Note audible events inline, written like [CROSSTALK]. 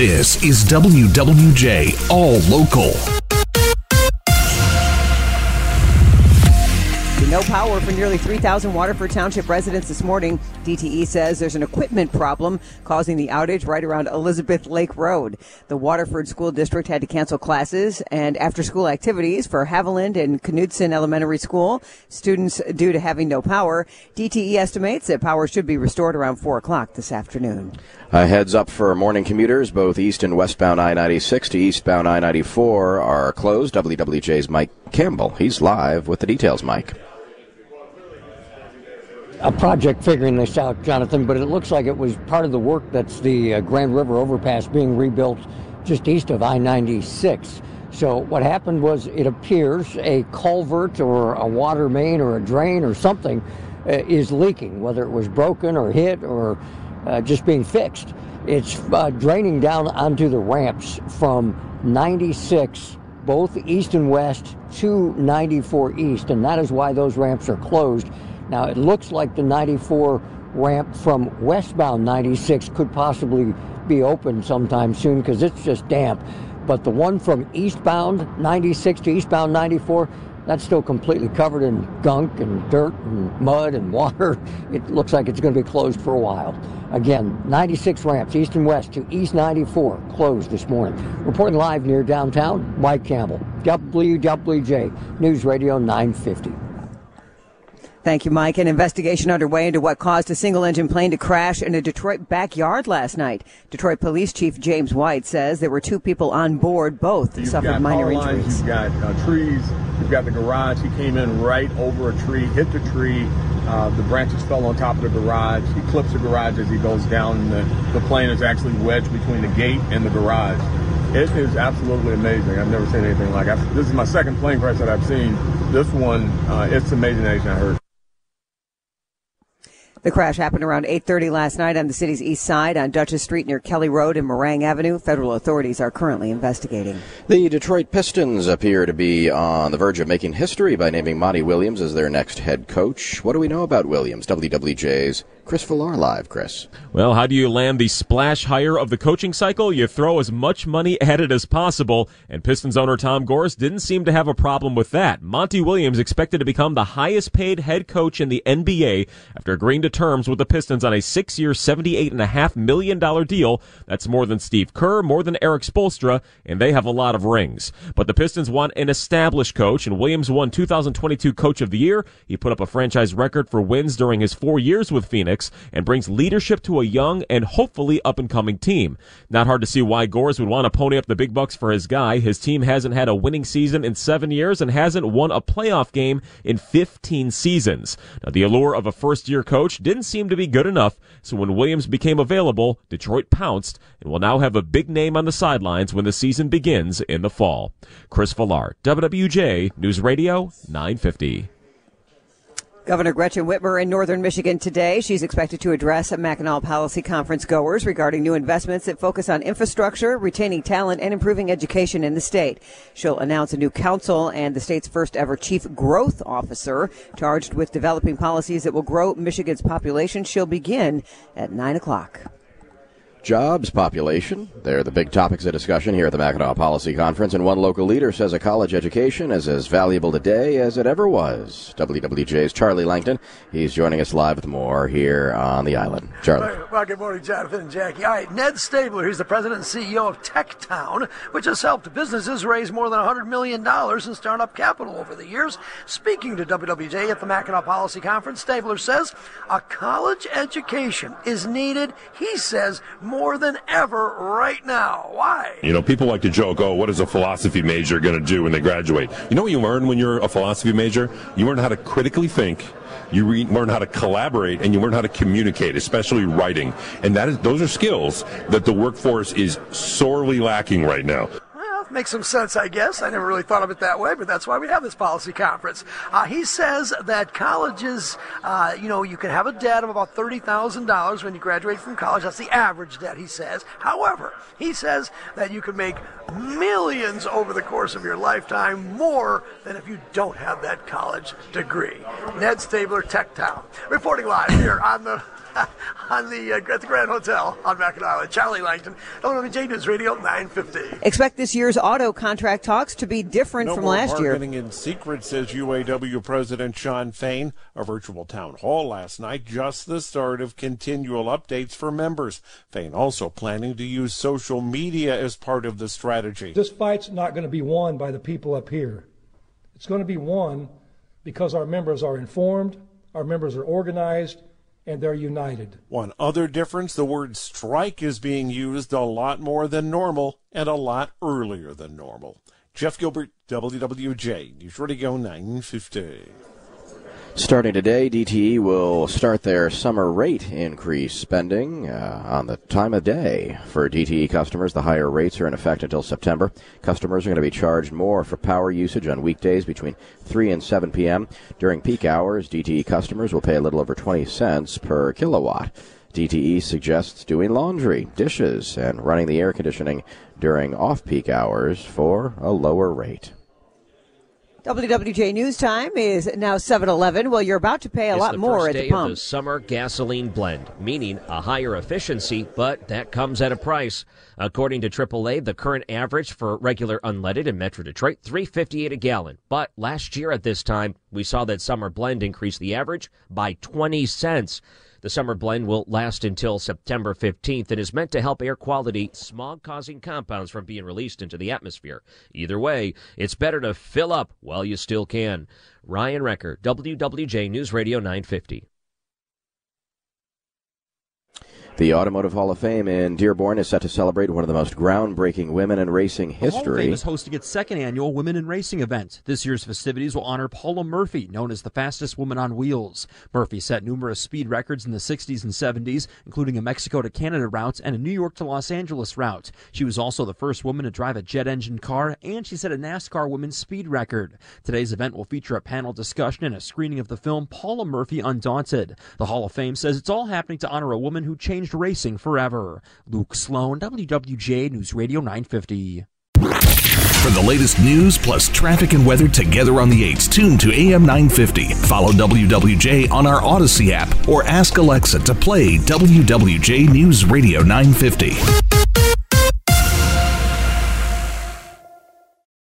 This is WWJ All Local. No power for nearly 3,000 Waterford Township residents this morning. DTE says there's an equipment problem causing the outage right around Elizabeth Lake Road. The Waterford School District had to cancel classes and after school activities for Haviland and Knudsen Elementary School. Students due to having no power. DTE estimates that power should be restored around 4 o'clock this afternoon. A heads up for morning commuters, both east and westbound I 96 to eastbound I 94 are closed. WWJ's Mike Campbell. He's live with the details, Mike a project figuring this out, Jonathan, but it looks like it was part of the work that's the uh, Grand River overpass being rebuilt just east of I 96. So, what happened was it appears a culvert or a water main or a drain or something uh, is leaking, whether it was broken or hit or uh, just being fixed. It's uh, draining down onto the ramps from 96 both east and west to 94 east, and that is why those ramps are closed now, it looks like the 94 ramp from westbound 96 could possibly be open sometime soon because it's just damp. But the one from eastbound 96 to eastbound 94, that's still completely covered in gunk and dirt and mud and [LAUGHS] water. It looks like it's going to be closed for a while. Again, 96 ramps east and west to east 94 closed this morning. Reporting live near downtown, Mike Campbell, WWJ News Radio 950. Thank you, Mike. An investigation underway into what caused a single engine plane to crash in a Detroit backyard last night. Detroit Police Chief James White says there were two people on board. Both you've suffered minor lines, injuries. You've got uh, trees. You've got the garage. He came in right over a tree, hit the tree. Uh, the branches fell on top of the garage. He clips the garage as he goes down, and the, the plane is actually wedged between the gate and the garage. It is absolutely amazing. I've never seen anything like it. This is my second plane crash that I've seen. This one, uh, it's amazing anything I heard. The crash happened around 8:30 last night on the city's east side on Duchess Street near Kelly Road and Morang Avenue. Federal authorities are currently investigating. The Detroit Pistons appear to be on the verge of making history by naming Monty Williams as their next head coach. What do we know about Williams? WWJ's Chris Fillar live, Chris. Well, how do you land the splash hire of the coaching cycle? You throw as much money [LAUGHS] at it as possible, and Pistons owner Tom Gores didn't seem to have a problem with that. Monty Williams expected to become the highest paid head coach in the NBA after agreeing to terms with the Pistons on a six-year, $78.5 million deal. That's more than Steve Kerr, more than Erik Spoelstra, and they have a lot of rings. But the Pistons want an established coach, and Williams won 2022 Coach of the Year. He put up a franchise record for wins during his four years with Phoenix and brings leadership to a young and hopefully up and coming team. Not hard to see why Gores would want to pony up the big bucks for his guy. His team hasn't had a winning season in seven years and hasn't won a playoff game in 15 seasons. Now, the allure of a first year coach didn't seem to be good enough, so when Williams became available, Detroit pounced and will now have a big name on the sidelines when the season begins in the fall. Chris Fillar, WWJ News Radio 950. Governor Gretchen Whitmer in northern Michigan today. She's expected to address Mackinac Policy Conference goers regarding new investments that focus on infrastructure, retaining talent, and improving education in the state. She'll announce a new council and the state's first ever chief growth officer charged with developing policies that will grow Michigan's population. She'll begin at 9 o'clock. Jobs, population, they're the big topics of discussion here at the Mackinac Policy Conference, and one local leader says a college education is as valuable today as it ever was. WWJ's Charlie Langton, he's joining us live with more here on the island. Charlie. Well, good morning, Jonathan and Jackie. All right, Ned Staebler, he's the president and CEO of TechTown, which has helped businesses raise more than $100 million in startup capital over the years. Speaking to WWJ at the Mackinac Policy Conference, Staebler says a college education is needed, he says, more than ever right now. Why? You know, people like to joke, oh, what is a philosophy major going to do when they graduate? You know what you learn when you're a philosophy major? You learn how to critically think. You re- learn how to collaborate and you learn how to communicate, especially writing. And that is, those are skills that the workforce is sorely lacking right now makes some sense, I guess. I never really thought of it that way, but that's why we have this policy conference. Uh, he says that colleges, uh, you know, you can have a debt of about $30,000 when you graduate from college. That's the average debt, he says. However, he says that you can make millions over the course of your lifetime, more than if you don't have that college degree. Ned Staebler, Tech Town, reporting live here on the [LAUGHS] on the, uh, at the Grand Hotel on Mackinac Island. Charlie Langton, WWJ News Radio 950. Expect this year's auto contract talks to be different no from more last year. bargaining in secret, says UAW President Shawn Fain. A virtual town hall last night, just the start of continual updates for members. Fain also planning to use social media as part of the strategy. This fight's not going to be won by the people up here. It's going to be won because our members are informed, our members are organized, and they're united. One other difference the word strike is being used a lot more than normal and a lot earlier than normal. Jeff Gilbert, WWJ, News Radio 950. Starting today, DTE will start their summer rate increase spending uh, on the time of day. For DTE customers, the higher rates are in effect until September. Customers are going to be charged more for power usage on weekdays between 3 and 7 p.m. During peak hours, DTE customers will pay a little over 20 cents per kilowatt. DTE suggests doing laundry, dishes, and running the air conditioning during off peak hours for a lower rate. WWJ News Time is now 7-Eleven. Well, you're about to pay a It's lot more at the of pump. the summer gasoline blend, meaning a higher efficiency, but that comes at a price. According to AAA, the current average for regular unleaded in Metro Detroit, 358 a gallon. But last year at this time, we saw that summer blend increase the average by 20 cents. The summer blend will last until September 15th and is meant to help air quality smog causing compounds from being released into the atmosphere. Either way, it's better to fill up while you still can. Ryan Recker, WWJ News Radio 950. The Automotive Hall of Fame in Dearborn is set to celebrate one of the most groundbreaking women in racing history. The Hall of. Fame is hosting its second annual Women in Racing event. This year's festivities will honor Paula Murphy, known as the fastest woman on wheels. Murphy set numerous speed records in the 60s and 70s, including a Mexico to Canada route and a New York to Los Angeles route. She was also the first woman to drive a jet engine car, and she set a NASCAR women's speed record. Today's event will feature a panel discussion and a screening of the film Paula Murphy Undaunted. The Hall of Fame says it's all happening to honor a woman who changed racing forever. Luke Sloan, WWJ News Radio 950. For the latest news plus traffic and weather together on the 8s, tune to AM 950. Follow WWJ on our Audacy app or ask Alexa to play WWJ News Radio 950.